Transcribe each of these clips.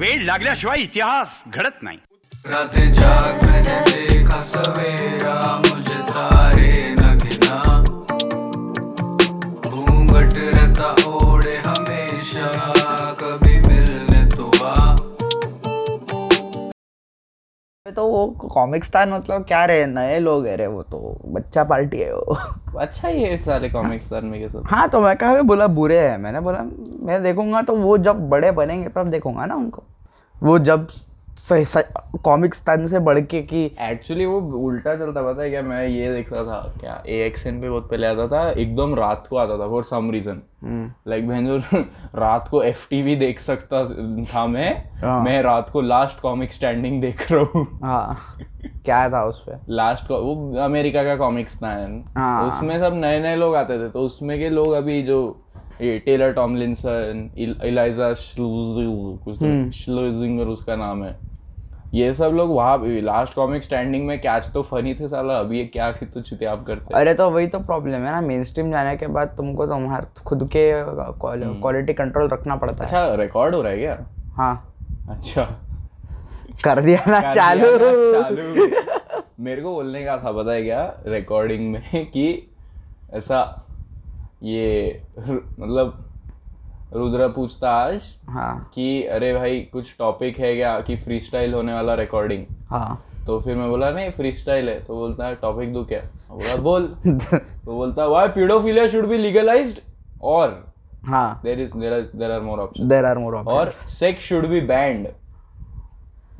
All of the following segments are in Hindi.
वेळ लागल्याशिवाय इतिहास घडत नाही. रातें जाग मैंने देखा सवेरा मुझे तारे न गिना. घूंघट रहता ओढ़े हमेशा कभी मिलने तो आ. तो वो कॉमिक्सतान मतलब क्या रहे नए लोग है रे वो तो बच्चा पार्टी है वो। अच्छा ही है सारे कॉमिक्स सर में ये सब। हाँ तो मैं कहा बोला बुरे हैं। मैंने बोला मैं देखूँगा तो वो जब बड़े बनेंगे तब देखूँगा ना उनको। वो जब सही कॉमिक्स तन से बढ़ के कि एक्चुअली वो उल्टा चलता पता है क्या? मैं ये देखता था क्या? ए एक्स एन पे बहुत पहले आता था एकदम रात को आता था फॉर सम रीजन लाइक बहन जो रात को एफ़ टी वी देख सकता था मैं हाँ। मैं रात को लास्ट कॉमिक स्टैंडिंग देख रहा हूँ। हाँ। क्या था उस पे? लास्ट वो अमेरिका का कॉमिक्स था हाँ। उसमें सब नए नए लोग आते थे तो उसमें के लोग अभी जो ये टेलर टॉमलिंसन इलाइजा कुछ हम्म। श्लोजिंगर उसका नाम है। ये सब लोग वहाँ लास्ट कॉमिक स्टैंडिंग में कैच तो फनी थे साला अभी ये क्या तो चुतियाप करते अरे तो वही तो प्रॉब्लम है ना मेन स्ट्रीम जाने के बाद तुमको तुम्हारे खुद के क्वालिटी कंट्रोल रखना पड़ता अच्छा, है। अच्छा रिकॉर्ड हो रहा है क्या? हाँ। अच्छा। कर दिया ना कर चालू। दिया ना, चालू। मेरे को बोलने का था पता है क्या? रिकॉर्डिंग में कि ऐसा ये मतलब रुद्रा पूछता आज हाँ। कि अरे भाई कुछ टॉपिक है क्या कि फ्री स्टाइल होने वाला रिकॉर्डिंग हाँ। तो फिर मैं बोला नहीं फ्री स्टाइल है। तो बोलता है टॉपिक दो क्या? बोला बोल। तो बोलता है why paedophilia should be legalised और हाँ there is there there are more option there are more option और sex should be banned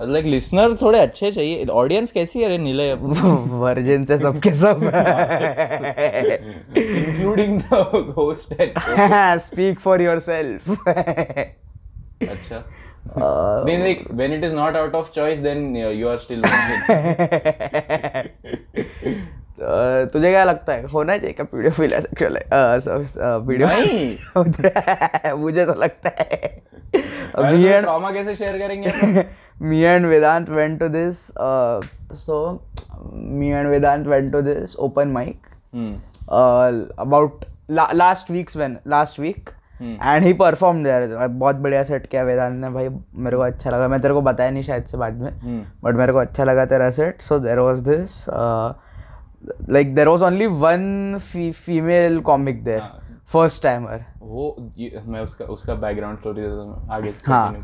like listener थोड़े अच्छे चाहिए। ऑडियंस कैसी है रे नीले? वर्जिन से सबके सब। Including the host and speak for yourself अच्छा। Then like when it is not out of choice then uh, you are still virgin. तुझे क्या लगता है? होना चाहिए क्या वीडियो फिल वीडियो नहीं। मुझे तो लगता है। me तो कैसे शेयर करेंगे? me and Vedant went to this uh, so me and Vedant went to this open mic हम्म uh, about la- last week's when last week. And he perform बहुत बढ़िया सेट किया वेदांत ने भाई मेरे को अच्छा लगा। मैं तेरे को बताया नहीं शायद से बाद में बट मेरे को अच्छा लगा तेरा set so there was this like there was only one female comic there first timer वो मैं उसका उसका बैकग्राउंड स्टोरी आगे हाँ।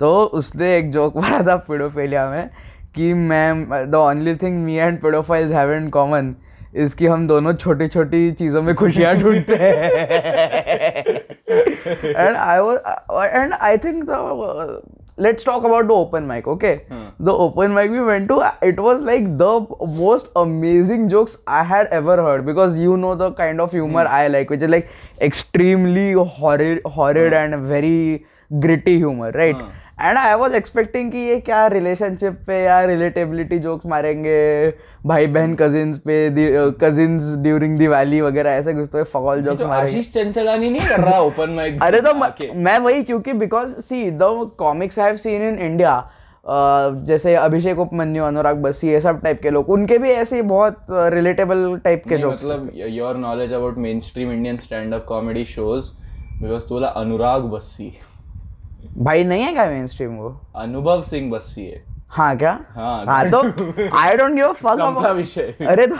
तो उसने एक जोक मारा था पिडोफेलिया में कि ma'am the only thing me and paedophiles have in common इसकी हम दोनों छोटी छोटी चीज़ों में खुशियाँ ढूंढते हैं। And I was and I think the let's talk about the open mic okay the open mic we went to it was like the most amazing jokes I had ever heard because you know the kind of humour I like which is like extremely horrid and very gritty humour right and I was expecting कि ये क्या रिलेशनशिप पे या रिलेटेबिलिटी जोक्स मारेंगे भाई बहन कजिन्स पे कजिन्स ड्यूरिंग दिवाली वगैरह ऐसे कुछ तो फगॉल जोक्स तो मारेंगे। आशीष चंचलानी नहीं कर रहा ओपन माइक अरे तो म- मैं वही क्योंकि because see the comics I have seen in India जैसे अभिषेक उपमन्यु अनुराग बसी ये सब टाइप के लोग उनके भी ऐसे बहुत रिलेटेबल टाइप के जोक्स मतलब your knowledge about mainstream Indian stand up comedy shows because तू बोला अनुराग बस्सी। भाई नहीं है क्या मेन स्ट्रीम वो? अनुभव सिंह बस्सी है हाँ क्या? हाँ, हाँ तो आई डोंट गिव फक विषय। अरे तो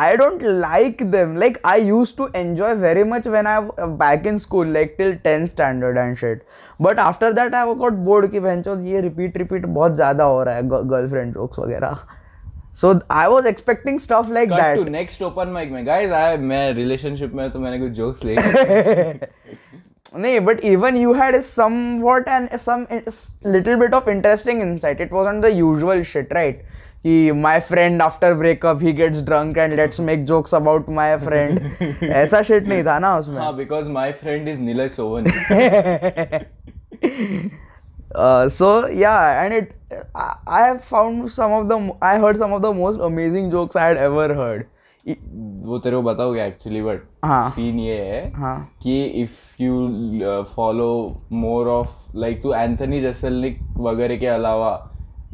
I don't like them like I use to enjoy very much when I back in school like till 10th standard and shit but after that I got board की बहनचोद ये रिपीट रिपीट बहुत ज़्यादा हो रहा है गर्लफ्रेंड जोक्स वगैरह। So I was expecting stuff like to that next open mic में। गाइस आई मैं रिलेशनशिप में तो मैंने कुछ जोक्स ले नहीं but even you had some what and some little bit of interesting insight it wasn't the usual shit right कि my friend after breakup he gets drunk and let's make jokes about my friend ऐसा shit नहीं था ना उसमें हाँ because my friend is Nilay Sovan uh, so yeah and it I, I have found some of the I heard some of the most amazing jokes I had ever heard I- वो तेरे को बताओगे एक्चुअली बट हाँ। सीन ये है हाँ। कि if you follow more of like तू एंथनी जेसलनिक वगैरह के अलावा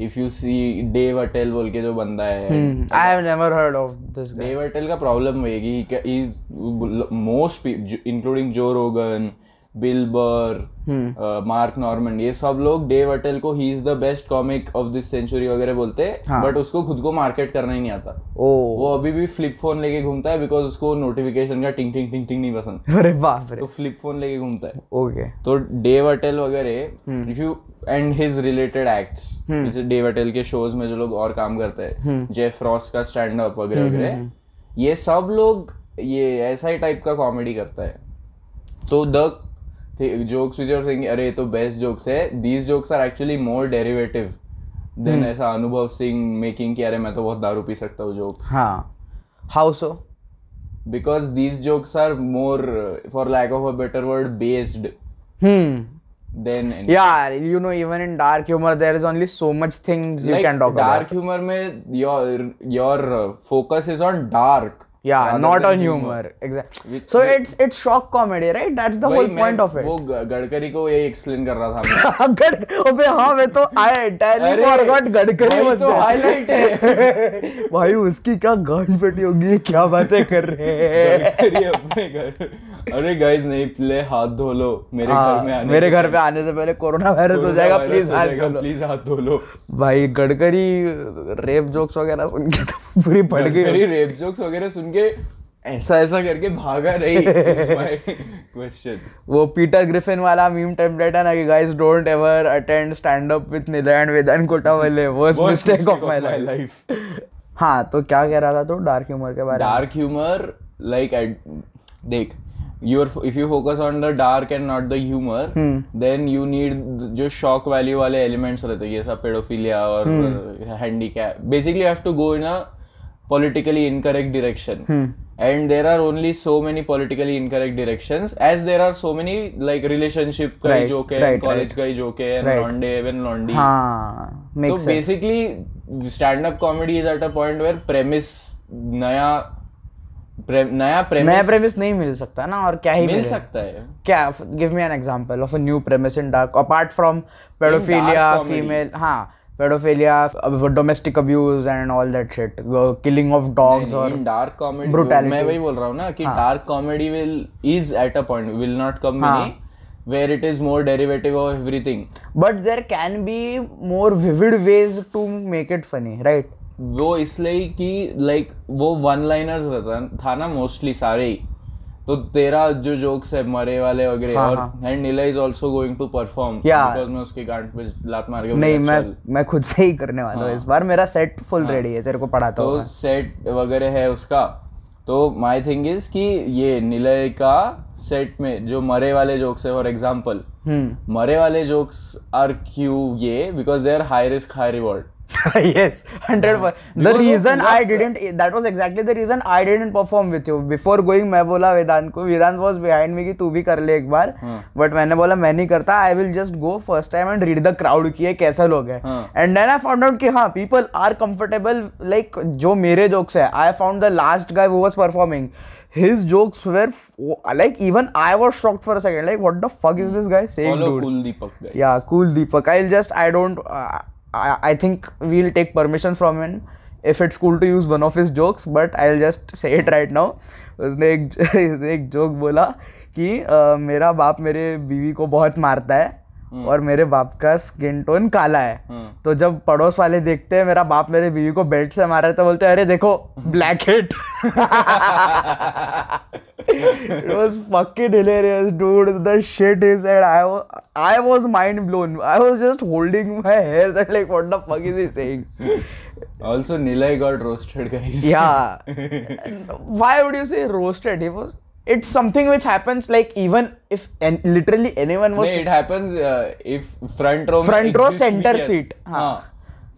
if you see Dave Attell बोल के जो बंदा है I have never heard of this Dave Attell का प्रॉब्लम होगी कि is most including Joe Rogan Bill Burr hmm. Mark Norman ये सब लोग डेव अटेल को he is the best comic of this century वगैरह बोलते हैं। हाँ। बट उसको खुद को मार्केट करना ही नहीं आता। ओ। वो अभी भी फ्लिप फ़ोन लेके घूमता है बिकॉज़ उसको नोटिफिकेशन का टिंग टिंग टिंग टिंग नहीं पसंद। अरे बाप रे। तो फ्लिप फ़ोन लेके घूमता है। ओके। तो डेव अटेल वगैरह हम्म। If you and his related acts Dave Attell के शोज़ में जो लोग और काम करते हम्म। हैं जेफ रॉस का स्टैंड अप वगैरह वगैरह ये सब लोग ये ऐसा ही टाइप का कॉमेडी करता है। तो the jokes which are saying अरे तो बेस्ट जोक्स है. These jokes are actually more derivative hmm. Then ऐसा अनुभव सिंह मेकिंग कि अरे मैं तो बहुत दारू पी सकता हूँ जोक्स हाँ। How so because these jokes are more for lack of a better word based hmm. Then yeah you know even in dark humor there is only so much things you can talk dark about humor में your your uh, focus is on dark. Yeah not on humor, humor. exactly Which- so which- it's it's shock comedy right that's the whole point of it वो गडकरी को यही एक्सप्लेन कर रहा था गड अबे हाँ मैं तो आई अरे, forgot गडकरी was तो highlight है। भाई उसकी क्या गांड फटी होगी क्या बातें कर रहे हैं गडकरी अपने घर अरे गाइस नहीं प्ले हाथ धो लो मेरे घर में हाँ, आने मेरे घर पे आने से पहले कोरोना वायरस हो जाएगा प्लीज़ हाथ धो लो प्लीज़ हाथ धो लो भाई गडकरी रेप जोक्स वगैरह सुन के तो पूरी फट गई रेप जोक्स वगैरह सुन के ऐसा ऐसा करके भागा नहीं क्वेश्चन वो पीटर ग्रिफिन वाला मीम टेम्पलेट है ना कि guys don't ever attend stand up with Neela and Vedant Kotawale worst mistake of my life life हाँ तो क्या कह रहा था तू? डार्क ह्यूमर के बारे में। डार्क ह्यूमर लाइक देख your if you focus on the dark and not the humour then you need जो शॉक वैल्यू वाले एलिमेंट्स रहते हैं ये सब पेडोफिलिया और handicap basically have to go in a politically incorrect direction and there are only so many politically incorrect directions as there are so many like relationship का ही Right, joke है right, college right. का ही joke है Right. लॉन्डे एवन लॉन्डी हाँ तो makes sense. Basically stand up comedy is at a point where premise नया pre- नया नया प्रेमिस प्रेमिस नहीं मिल सकता ना और क्या ही मिल मिले? सकता है। क्या give me an example of a new premise in dark apart from paedophilia female हाँ paedophilia domestic abuse and all that shit killing of dogs और डार्क कॉमेडी brutality. मैं वही बोल रहा हूँ ना कि dark comedy will is at a point will not come where it is more derivative of everything. But there can be more vivid ways to make it funny right वो इसलिए कि लाइक वो वन लाइनर्स रहता था ना मोस्टली सारे ही। तो तेरा जो जोक्स है मरे वाले वगैरह हाँ, और and Neela is also going to perform. Because मैं उसकी गांड पे लात मार के नहीं मैं मैं खुद से ही करने वाला हूँ इस बार। मेरा सेट फुल हाँ, रेडी है तेरे को पढ़ाता तो हूँ सेट वगैरह है उसका। तो माय थिंग इज़ कि ये निलय का सेट में जो मरे वाले जोक्स है फॉर एग्जांपल हम्म। मरे वाले जोक्स आर क्यू ये? Because they are high risk high reward yes 100 the reason i didn't that was exactly the reason i didn't perform with you before going मैं बोला वेदांत को वेदांत was behind me कि तू भी कर ले एक बार हाँ। but मैंने बोला मैं नहीं करता i will just go first time and read the crowd कि ये कैसे लोग हैं हाँ। and then i found out कि हाँ people are comfortable like जो मेरे jokes है i found the last guy who was performing his jokes were like even i was shocked for a second like what the fuck is this guy saying follow dude cool Deepak guys. yeah cool deepak i'll just i don't uh, I think we'll take permission from an if it's cool to use one of his jokes but I just say it right now उसने एक उसने एक जोक बोला कि uh, मेरा बाप मेरे बीवी को बहुत मारता है। और मेरे बाप का स्किन टोन काला है हम्म। तो जब पड़ोस वाले देखते हैं मेरा बाप मेरे बीवी को बेल्ट से मारा है तो बोलते हैं अरे देखो black head it was fucking hilarious, dude. The shit he said, I was, I was mind blown. I was just holding my hair, and like, what the fuck is he saying? Also, Nilay got roasted, guys. Yeah. Why would you say roasted? He was. It's something which happens like even if and literally anyone was. नहीं, it happens uh, if front row Front row center है। seat, हाँ। हाँ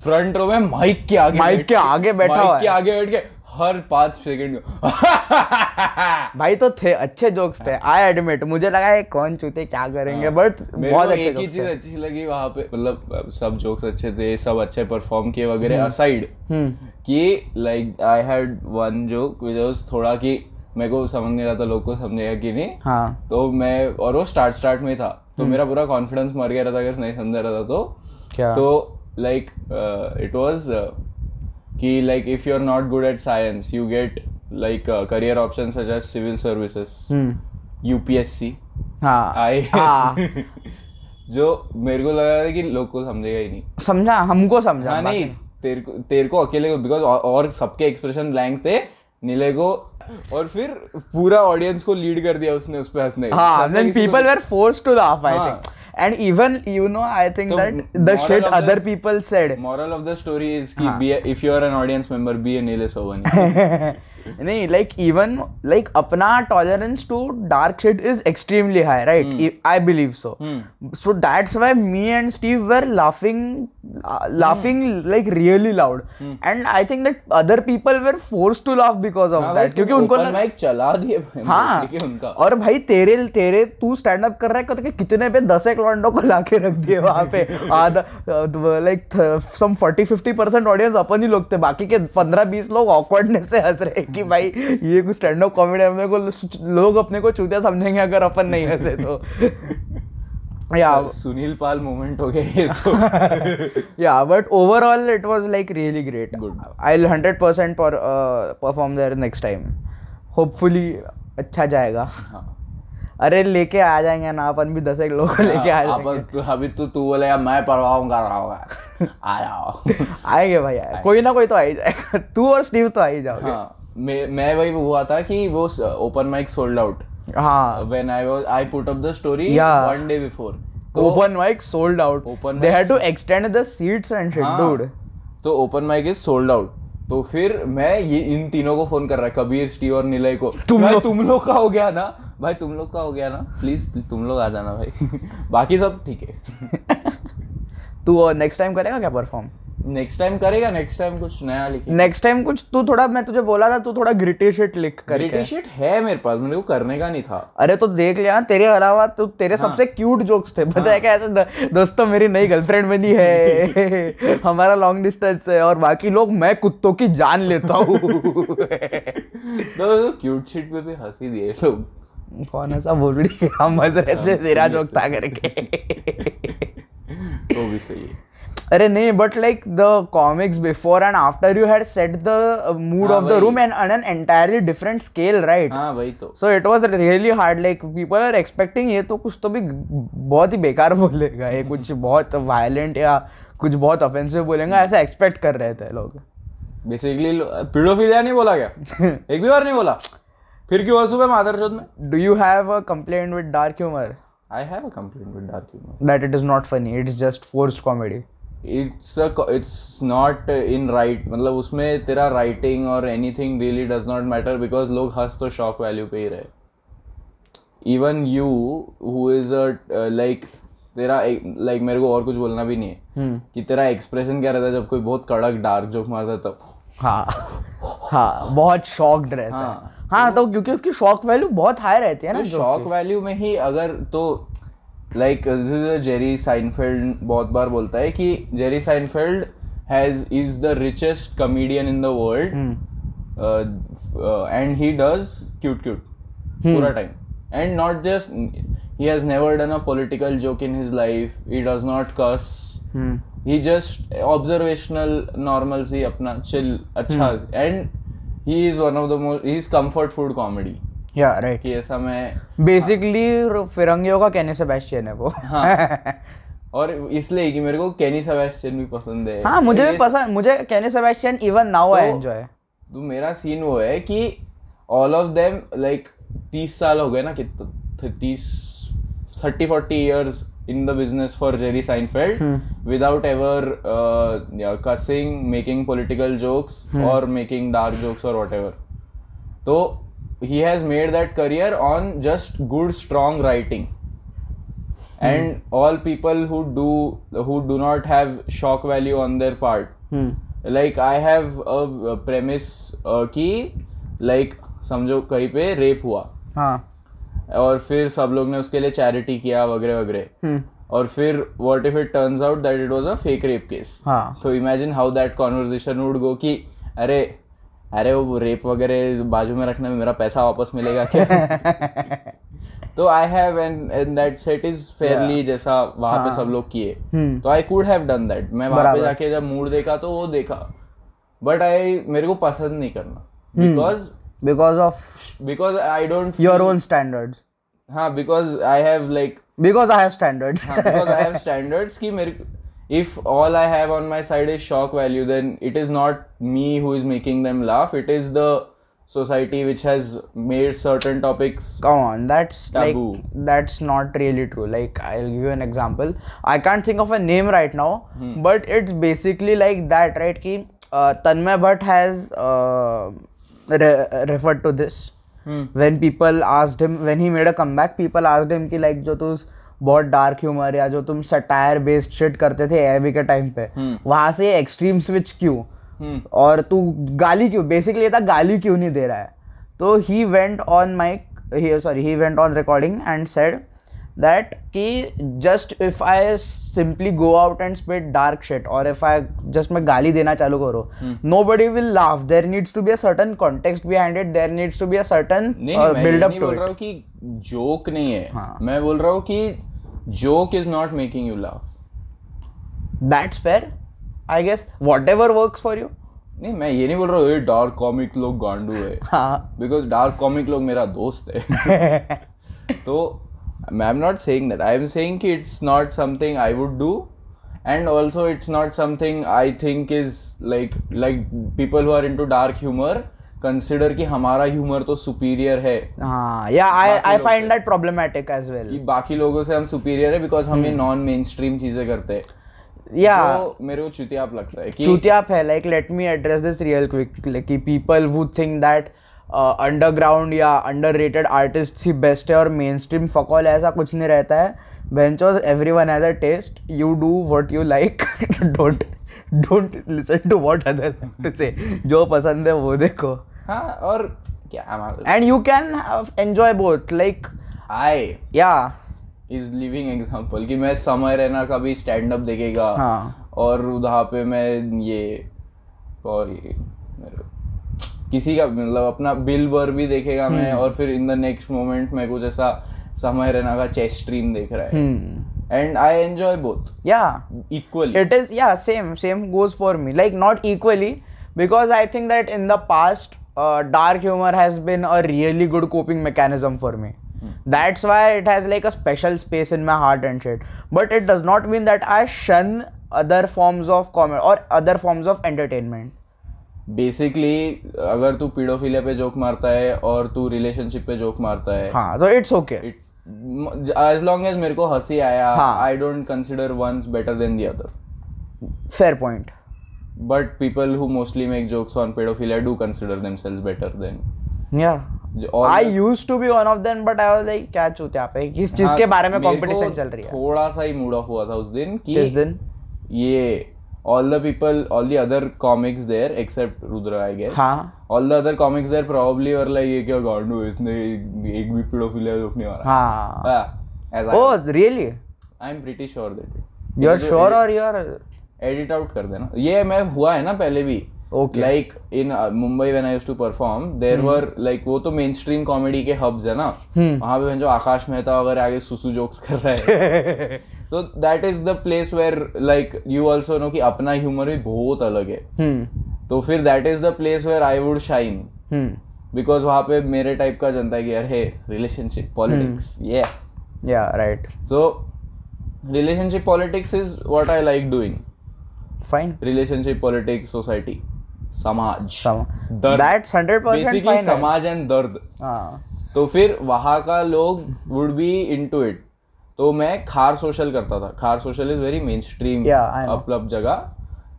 फ्रंट रो में माइक के आगे बैठ के आगे बैठा हुआ के है। आगे बैठ के हर पाँच सेकंड भाई तो थे अच्छे जोक्स थे आई एडमिट मुझे लगा ये कौन चूते क्या करेंगे बट बहुत को अच्छे एक ही चीज़ अच्छी लगी वहाँ पे मतलब सब जोक्स अच्छे थे सब अच्छे परफॉर्म किए वगैरह असाइड कि like I had one joke which was थोड़ा कि मेरे को समझ नहीं रहा था लोग को समझेगा कि नहीं। हाँ। तो मैं और वो स्टार्ट स्टार्ट में था। तो मेरा पूरा कॉन्फिडेंस मर गया था अगर नहीं समझ रहा था तो। क्या? तो लाइक इट वाज कि like if you are not good at science you get like career option such as civil services hmm. UPSC हाँ। आई जो मेरे को लगा था कि लोग को समझेगा ही नहीं। समझा हमको समझा हाँ नहीं तेरे को तेरे को अकेले को बिकॉज़ और सबके एक्सप्रेशन ब्लैंक थे नीले को और फिर पूरा ऑडियंस को लीड कर दिया उसने उस पे हंसने। हाँ then people force to laugh I to laugh I हाँ. think and even you know I think So, that the moral shit of the- other people said moral of the story is कि हाँ. be a, if you are an audience member be a Nile Sovani नहीं like even like अपना tolerance to dark shit is extremely high right Hmm. I- I believe so so that's why me and Steve were laughing uh, laughing Hmm. like really loud and I think that other people were forced to laugh because of हाँ भाई, that क्योंकि तुम उनको open लगा- mic चला दिए भाई, हाँ mostly कि उनका और भाई तेरे तेरे तू स्टैंड अप कर रहा है करके कितने पे दस एक लॉन्डो को लाके रख दिए वहाँ पे। आधा लाइक सम 40 50 परसेंट ऑडियंस अपन ही लोग थे। बाकी के 15 20 लोग ऑकवर्डनेस से हंस रहे कि भाई ये कुछ स्टैंड अप कॉमेडी अपने को लोग अपने को चूतिया समझेंगे अगर अपन नहीं हंसे तो। या सुनील पाल मोमेंट हो गया ये तो। Yeah but overall it was like really great. Good. i'll 100% per, uh, perform there next time. Hopefully अच्छा जाएगा। हाँ। अरे लेके आ जाएँगे ना अपन भी दस एक लोग लेके आ हाँ, जाएँगे। अभी तो तू बोलेगा मैं कर रहा आ जाओ। आएँगे भाई आए कोई ना कोई तो आ ही जाएगा। तू और स्टीव तो आ ही जाओगे। हाँ मैं मैं वही हुआ था कि वो ओपन माइक सोल्ड आउट हाँ। I was I put up the story Yeah. one day before. Open mic sold out open they had to extend the seats and shit dude तो open mic is sold out तो फिर मैं ये इन तीनों को फ़ोन कर रहा है कबीर स्टी और निलय को। तुम भाई लोग- तुम लोग का हो गया ना? भाई तुम लोग का हो गया ना? प्लीज़ तुम लोग आ जाना भाई। बाकी सब ठीक है। तू नेक्स्ट टाइम करेगा क्या परफॉर्म नेक्स्ट टाइम करेगा नेक्स्ट टाइम कुछ नया लिखे नेक्स्ट टाइम कुछ तू थोड़ा मैं तुझे बोला था तू थोड़ा ग्रिटी शिट लिख करके। ब्रिटिश शिट है मेरे पास मेरे को करने का नहीं था। अरे तो देख लिया तेरे अलावा तो तेरे हाँ। सबसे क्यूट जोक्स थे। है क्या ऐसे द- दोस्तों मेरी नई गर्लफ्रेंड बनी है। हमारा लॉन्ग डिस्टेंस है और बाकी लोग मैं कुत्तों की जान लेता हूँ। तो क्यूट शिट पे भी हँसी दिए लोग। कौन ऐसा? बोल रही हम हंस रहे थे तेरा जोक था करके। तो भी सही है। अरे नहीं but like the comics before and after you had set the mood of the room and an entirely different scale right हाँ वही तो। So it was really hard like people are expecting ये तो कुछ तो भी बहुत ही बेकार बोलेगा ये कुछ बहुत वायलेंट या कुछ बहुत ऑफेंसिव बोलेगा ऐसा एक्सपेक्ट कर रहे थे लोग। बेसिकली पीडोफिलिया नहीं बोला क्या? एक भी बार नहीं बोला? फिर क्यों सुबह मैं? मादरचोद में do you have a complaint with dark humour I have a complaint with dark humour that it is not funny it's just force comedy it's it's not in right मतलब उसमें तेरा राइटिंग और anything really does not matter because लोग हंस तो शॉक वैल्यू पे ही रहे। Even you who is a like तेरा लाइक मेरे को और कुछ बोलना भी नहीं है। कि तेरा एक्सप्रेशन क्या रहता है जब कोई बहुत कड़क डार्क जोक मारता है तब। हाँ हाँ बहुत शॉक्ड रहता है। हाँ। हाँ तो क्योंकि उसकी शॉक वैल्यू बहुत हाई रहती है ना शॉक वैल्यू में ही अगर तो लाइक जेरी साइनफेल्ड बहुत बार बोलता है कि Jerry Seinfeld has is the richest comedian in the world and he does cute cute पूरा time and not just he has never done a political joke in his life he does not cuss he just observational normal सी अपना चिल अच्छा. And he is one of the most he is comfort food comedy या राइट कि ऐसा मैं बेसिकली फिरंगियों का कहने से बेस्टियन है वो। हाँ। और इसलिए कि मेरे को केनी सेबेस्टियन भी पसंद है। हाँ मुझे भी पसंद मुझे कहने सेबेस्टियन इवन नाउ आई तो- एंजॉय तो मेरा सीन वो है कि ऑल ऑफ़ देम लाइक तीस साल हो गए ना कितना तीस thirty forty years in the business for Jerry Seinfeld without ever cussing making political jokes और मेकिंग डार्क जोक्स और वट एवर तो he has made that career on just good strong writing and all people who do who do not have shock value on their part like i have a, a premise uh, कि like समझो कहीं पे रेप हुआ हाँ और फिर सब लोग ने उसके लिए चैरिटी किया वगैरह वगैरह हम्म और फिर what if it turns out that it was a fake rape case हाँ तो imagine how that conversation would go कि अरे अरे वो रेप वगैरह बाजू में रखने में मेरा पैसा वापस मिलेगा क्या? तो I have and and that set is fairly जैसा वहाँ पे सब लोग किए। हम्म। तो I could have done that मैं वहाँ पे जाके जब मूड देखा तो वो देखा। बट आई मेरे को पसंद नहीं करना। Because because of because I don't your own standards हाँ because I have like because I have standards because I have standards कि मेरे if all i have on my side is shock value then it is not me who is making them laugh it is the society which has made certain topics come on that's taboo. like that's not really true like i'll give you an example i can't think of a name right now hmm. but it's basically like that right ki uh, tanmay bhatt has uh, re- referred to this hmm. when people asked him when he made a comeback people asked him ki like jo tu बहुत डार्क ह्यूमर या जो तुम सटायर बेस्ड शिट करते थे एवी के टाइम पे वहाँ से एक्सट्रीम स्विच क्यों और तू गाली क्यों बेसिकली था गाली क्यों नहीं दे रहा है तो he went on mic sorry he went on recording and said that कि just if I simply go out and spit dark shit or if I just मैं गाली देना चालू करो nobody will laugh there needs to be a certain context behind it there needs to be a certain नहीं uh, नहीं मैं ये build up नहीं to बोल it रहा हूँ कि जोक नहीं है हाँ. मैं बोल रहा हूँ कि joke is not making you laugh that's fair. I guess whatever works for you. नहीं मैं ये नहीं बोल रहा हूँ डार्क कॉमिक लोग गांडू है. हाँ। बिकॉज़ डार्क कॉमिक लोग मेरा दोस्त है। तो I am not saying that I am saying कि it's not something I would do and also it's not something I think is like like people who are into dark humour consider कि हमारा ह्यूमर तो सुपीरियर है। हाँ yeah I बाकी I लोग find से। that problematic as well. कि बाकी लोगों से हम सुपीरियर है बिकॉज़ हम ये। नॉन मेन स्ट्रीम चीज़ें करते हैं। yeah तो मेरे को चुतियाप लगता है कि चूतियाप है like let me address this real quick कि people would think that underground या अंडर रेटेड आर्टिस्ट ही बेस्ट है और मेन स्ट्रीम फकॉल ऐसा कुछ नहीं रहता है। बेंचोज everyone has a taste you do what you like don't don't listen to what other say जो पसंद है वो देखो। हाँ और क्या and you can enjoy both like I या इज़ लिविंग एग्ज़ाम्पल कि मैं समय रहना का भी स्टैंड अप देखेगा हाँ। और वहाँ पे मैं ये और किसी का मतलब अपना बिल बर भी देखेगा मैं हम्म। और फिर इन द नेक्स्ट मोमेंट में कुछ ऐसा समय रहना का चेस स्ट्रीम देख रहा है। hmm. And I enjoy both या equally it is yeah same same goes for me. Like not equally because i think that in the past dark humour has been a really good coping mechanism for me that's why it has like a special space in my heart and shed but it does not mean that I shun other forms of comedy और other forms of entertainment basically अगर तू पीडोफिलिया पे जोक मारता है और तू रिलेशनशिप पे जोक मारता है हाँ तो it's okay as long as मेरे को हँसी आया I don't consider one better than the other fair point but people who mostly make jokes on paedophilia do consider themselves better than या I used to be one of them but I was like क्या चूत यहाँ पे किस चीज़ के बारे में कंपटीशन चल रही है. थोड़ा सा ही मूड ऑफ़ हुआ था उस दिन कि किस दिन? ये all the people all the other comics there except Rudra I guess हाँ. All the other comics there probably were like ये क्या गॉड नो इसने एक भी पेडोफिलिया जोक नहीं मारा. हाँ. ओ really I am pretty sure that you are sure और एडिट आउट कर देना। ये मैं हुआ है ना पहले भी. Like in Mumbai when I used to perform there were like वो तो मेन स्ट्रीम कॉमेडी के हब्स है ना। वहाँ पे जो आकाश मेहता वगैरह आगे सुसु जोक्स कर रहा है। तो that is the place where like you also know कि अपना ह्यूमर भी बहुत अलग है। Hmm. तो फिर that is the place where I would shine hmm. Because वहाँ पे मेरे टाइप का जनता है कि यार हे रिलेशनशिप पॉलिटिक्स ये right. So relationship politics is what I like doing fine. Relationship politics society समाज that's 100% बेसिकली समाज एंड दर्द हाँ तो फिर वहाँ का लोग वुड बी इनटू इट तो मैं खार सोशल करता था. Khar social is very mainstream अपलब जगह.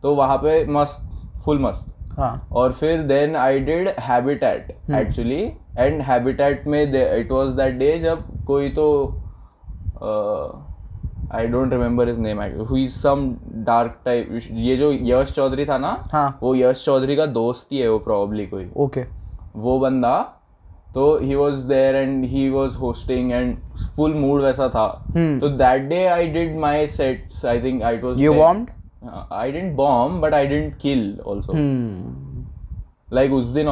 तो वहाँ पे मस्त फुल मस्त. हाँ. और फिर then I did Habitat. Actually and Habitat में इट वाज दैट डे जब कोई तो I don't remember his name who is some dark type ये जो यश चौधरी था ना हाँ। वो यश चौधरी का दोस्त ही है वो प्रॉब्ली कोई। Okay. वो बंदा तो he was there and he was hosting and full mood वैसा था। Hmm. तो that day I did my sets I think I was you bombed? I didn't bomb but I didn't kill also like उस दिन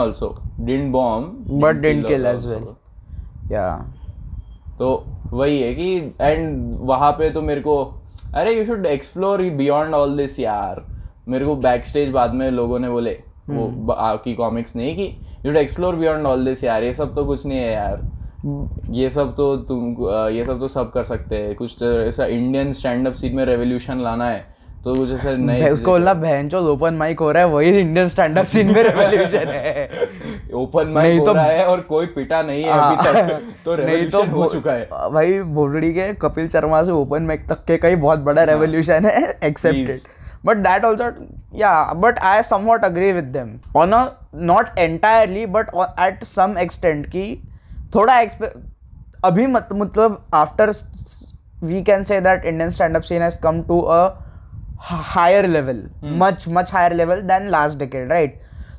didn't bomb But didn't kill as also. well. yeah तो वही है कि एंड वहाँ पे तो मेरे को अरे you should explore beyond all this यार। मेरे को बैक स्टेज बाद में लोगों ने बोले वो हम्म। आपकी कॉमिक्स नहीं कि you should explore beyond all this यार ये सब तो कुछ नहीं है यार। ये सब तो तुम ये सब तो सब कर सकते हैं। कुछ तो ऐसा इंडियन स्टैंड अप सीन में रेवोल्यूशन लाना है तो कुछ ऐसे नए उसको बोलना बहन चो ओपन माइक हो रहा है वही इंडियन स्टैंड अप सीन में रेवोल्यूशन है। ओपन माइक तो- रहा है और कोई पिटा नहीं है अभी तक। तो नहीं रेवोल्यूशन हो चुका है। भाई भोसड़ी के कपिल शर्मा से ओपन माइक तक के कई बहुत बड़ा रेवोल्यूशन है एक्सेप्टेड बट दैट ऑल्सो या but I somewhat agree with them on a not entirely but at some extent की थोड़ा expe- अभी मत, मतलब after we can say that Indian stand up scene has come to a higher level much much higher level than last decade right?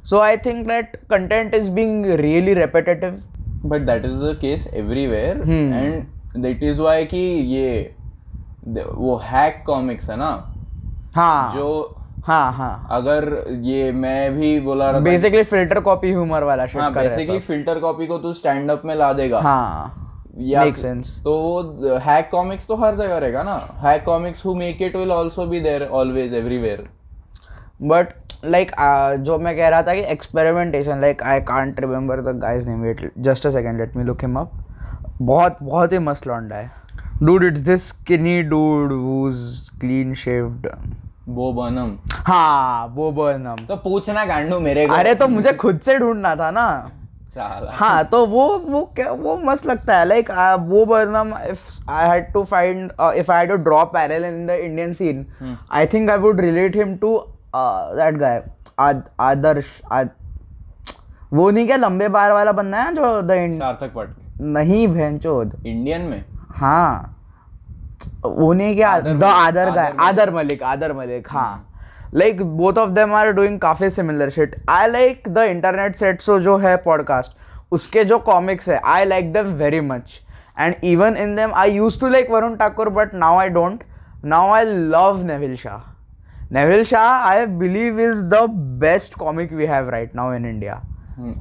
So i think that content is being really repetitive. But that is the case everywhere Hmm. And that is why कि ये वो हैक कॉमिक्स है ना? हाँ। जो हाँ हाँ। अगर ये मैं भी बोला रहा बेसिकली फ़िल्टर कॉपी ह्यूमर वाला हाँ बेसिकली। फ़िल्टर कॉपी को तू स्टैंड अप में ला देगा। हाँ। या Makes sense. तो वो हैक कॉमिक्स तो हर जगह रहेगा ना? Hack comics who make it will also be there always everywhere but like uh, जो मैं कह रहा था कि experimentation like I can't remember the guy's name wait just a second let me look him up बहुत बहुत ही मस्त लौंडा है। Dude it's this skinny dude who's clean shaved वो बनम हाँ वो बर्नम तो पूछना गांडू मेरे को। अरे तो मुझे खुद से ढूंढना था ना। हाँ तो वो वो क्या वो मस्त लगता है। लाइक वो Burnham if I had to find if I had to draw parallel in the Indian scene I think I would relate him to that guy Adarsh आद- वो नहीं क्या लंबे बार वाला बंदा है जो द सार्थक पाटिल नहीं भैंचोद इंडियन में? हाँ। वो नहीं क्या? द आदर गाय आदर मलिक आदर मलिक हाँ। Like both of them are doing काफ़ी similar shit I like the internet सेट्सो जो है पॉडकास्ट उसके जो कॉमिक्स है I like them very much and even in them I used to like Varun Thakur but now I don't now I love Neville Shah Neville Shah I believe is the best comic we have right now in India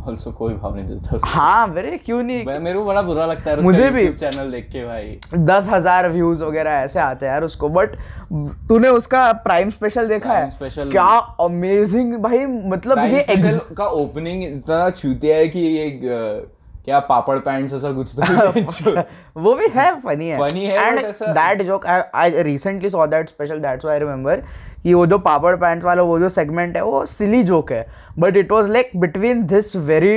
also कोई भाव नहीं देता हाँ वेरी क्यों नहीं? मेरे को बड़ा बुरा लगता है मुझे भी। चैनल देख के भाई। दस हज़ार व्यूज़ वगैरह ऐसे आते हैं यार उसको बट तूने उसका प्राइम स्पेशल देखा है? Prime Special- क्या अमेजिंग भाई मतलब ये Special का ओपनिंग इतना छूतिया है कि ये अ, क्या पापड़ पैंट्स ऐसा कुछ तो वो भी है फनी है। Funny है, and that joke I recently saw that special that's I remember कि वो जो पापड़ पैंट्स वाला वो जो सेगमेंट है वो सिली जोक है but it was like between this very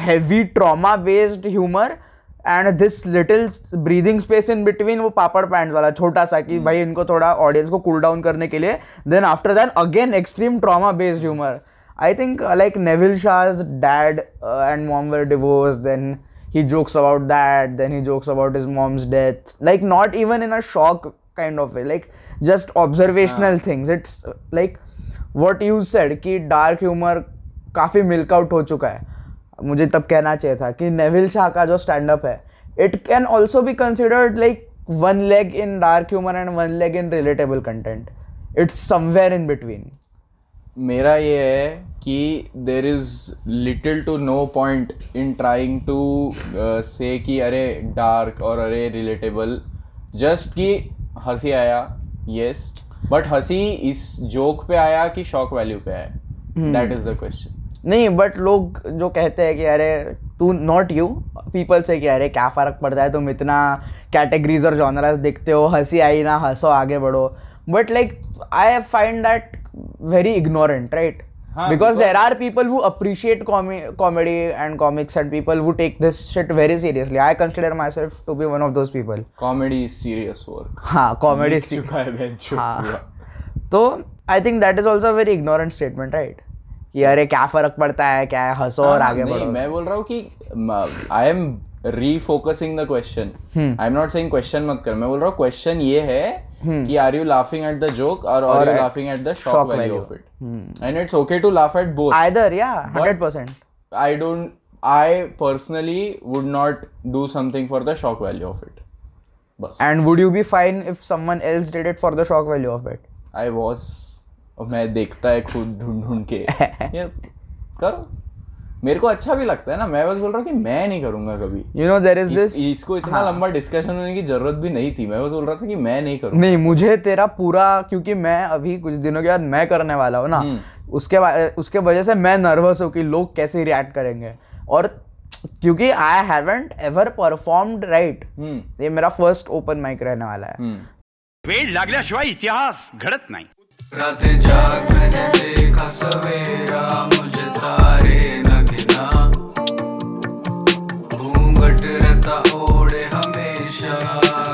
heavy trauma based humour and this little breathing space in between वो पापड़ पैंट वाला छोटा सा कि भाई इनको थोड़ा ऑडियंस को कूल डाउन करने के लिए then after than again extreme trauma based humour I think like like Neville dad and mom were divorce then divorced. Then he jokes about that. Then he jokes about his mom's death. Like not even in a shock kind of way. Like just observational things. It's uh, like what you said कि dark humor काफ़ी मिल्क आउट हो चुका है मुझे तब कहना चाहिए था कि नेविल शाह का जो स्टैंड अप है it can also be considered like one leg in dark humour and one leg in relatable content it's somewhere in between मेरा ये है कि there is little to no point in trying to say कि अरे डार्क और अरे रिलेटेबल जस्ट कि हँसी आया यस बट हँसी इस जोक पे आया कि शॉक वैल्यू पे आया? दैट इज़ द क्वेश्चन नहीं बट लोग जो कहते हैं कि अरे तू नॉट यू पीपल से कि अरे क्या फ़र्क पड़ता है? तुम इतना कैटेगरीज और जॉनरास देखते हो हँसी आई ना हंसो आगे बढ़ो. But like I find that very ignorant right because there are people who appreciate comedy and comics and people who take this shit very seriously I consider myself to be one of those people comedy serious हाँ कॉमेडी तो I think that is also very ignorant statement right अरे क्या फ़र्क पड़ता है? क्या है? हंसो और हाँ, आगे बढ़ो। मैं बोल रहा हूँ कि I am refocusing the question I am not saying question मत कर मैं बोल रहा हूँ क्वेश्चन ये है कि are you laughing at the joke और। Are you laughing at the shock value of it and it's okay to laugh at both either yeah 100% I don't I personally would not do something for the shock value of it बस and would you be fine if someone else did it for the shock value of it? I was मैं देखता है खुद ढूंढ ढूंढ के करो। मेरे को अच्छा भी लगता है ना मैं बस बोल रहा हूँ कि मैं नहीं करूँगा कभी। You know there is इस, this इसको इतना हाँ। लंबा डिस्कशन होने की ज़रूरत भी नहीं थी। मैं बस बोल रहा था कि मैं नहीं करूँ नहीं मुझे तेरा पूरा क्योंकि मैं अभी कुछ दिनों के बाद मैं करने वाला हूँ ना हम्म। उसके उसके वजह से मैं नर्वस हूँ कि लोग कैसे रिएक्ट करेंगे। और क्योंकि I haven't ever performed right ये मेरा फ़र्स्ट ओपन माइक रहने वाला है। हम्म। वेळ लागल्याशिवाय इतिहास घडत नाही. रातें जाग मैंने देखा सवेरा मुझे तारे घूंघट रहता ओढ़े हमेशा।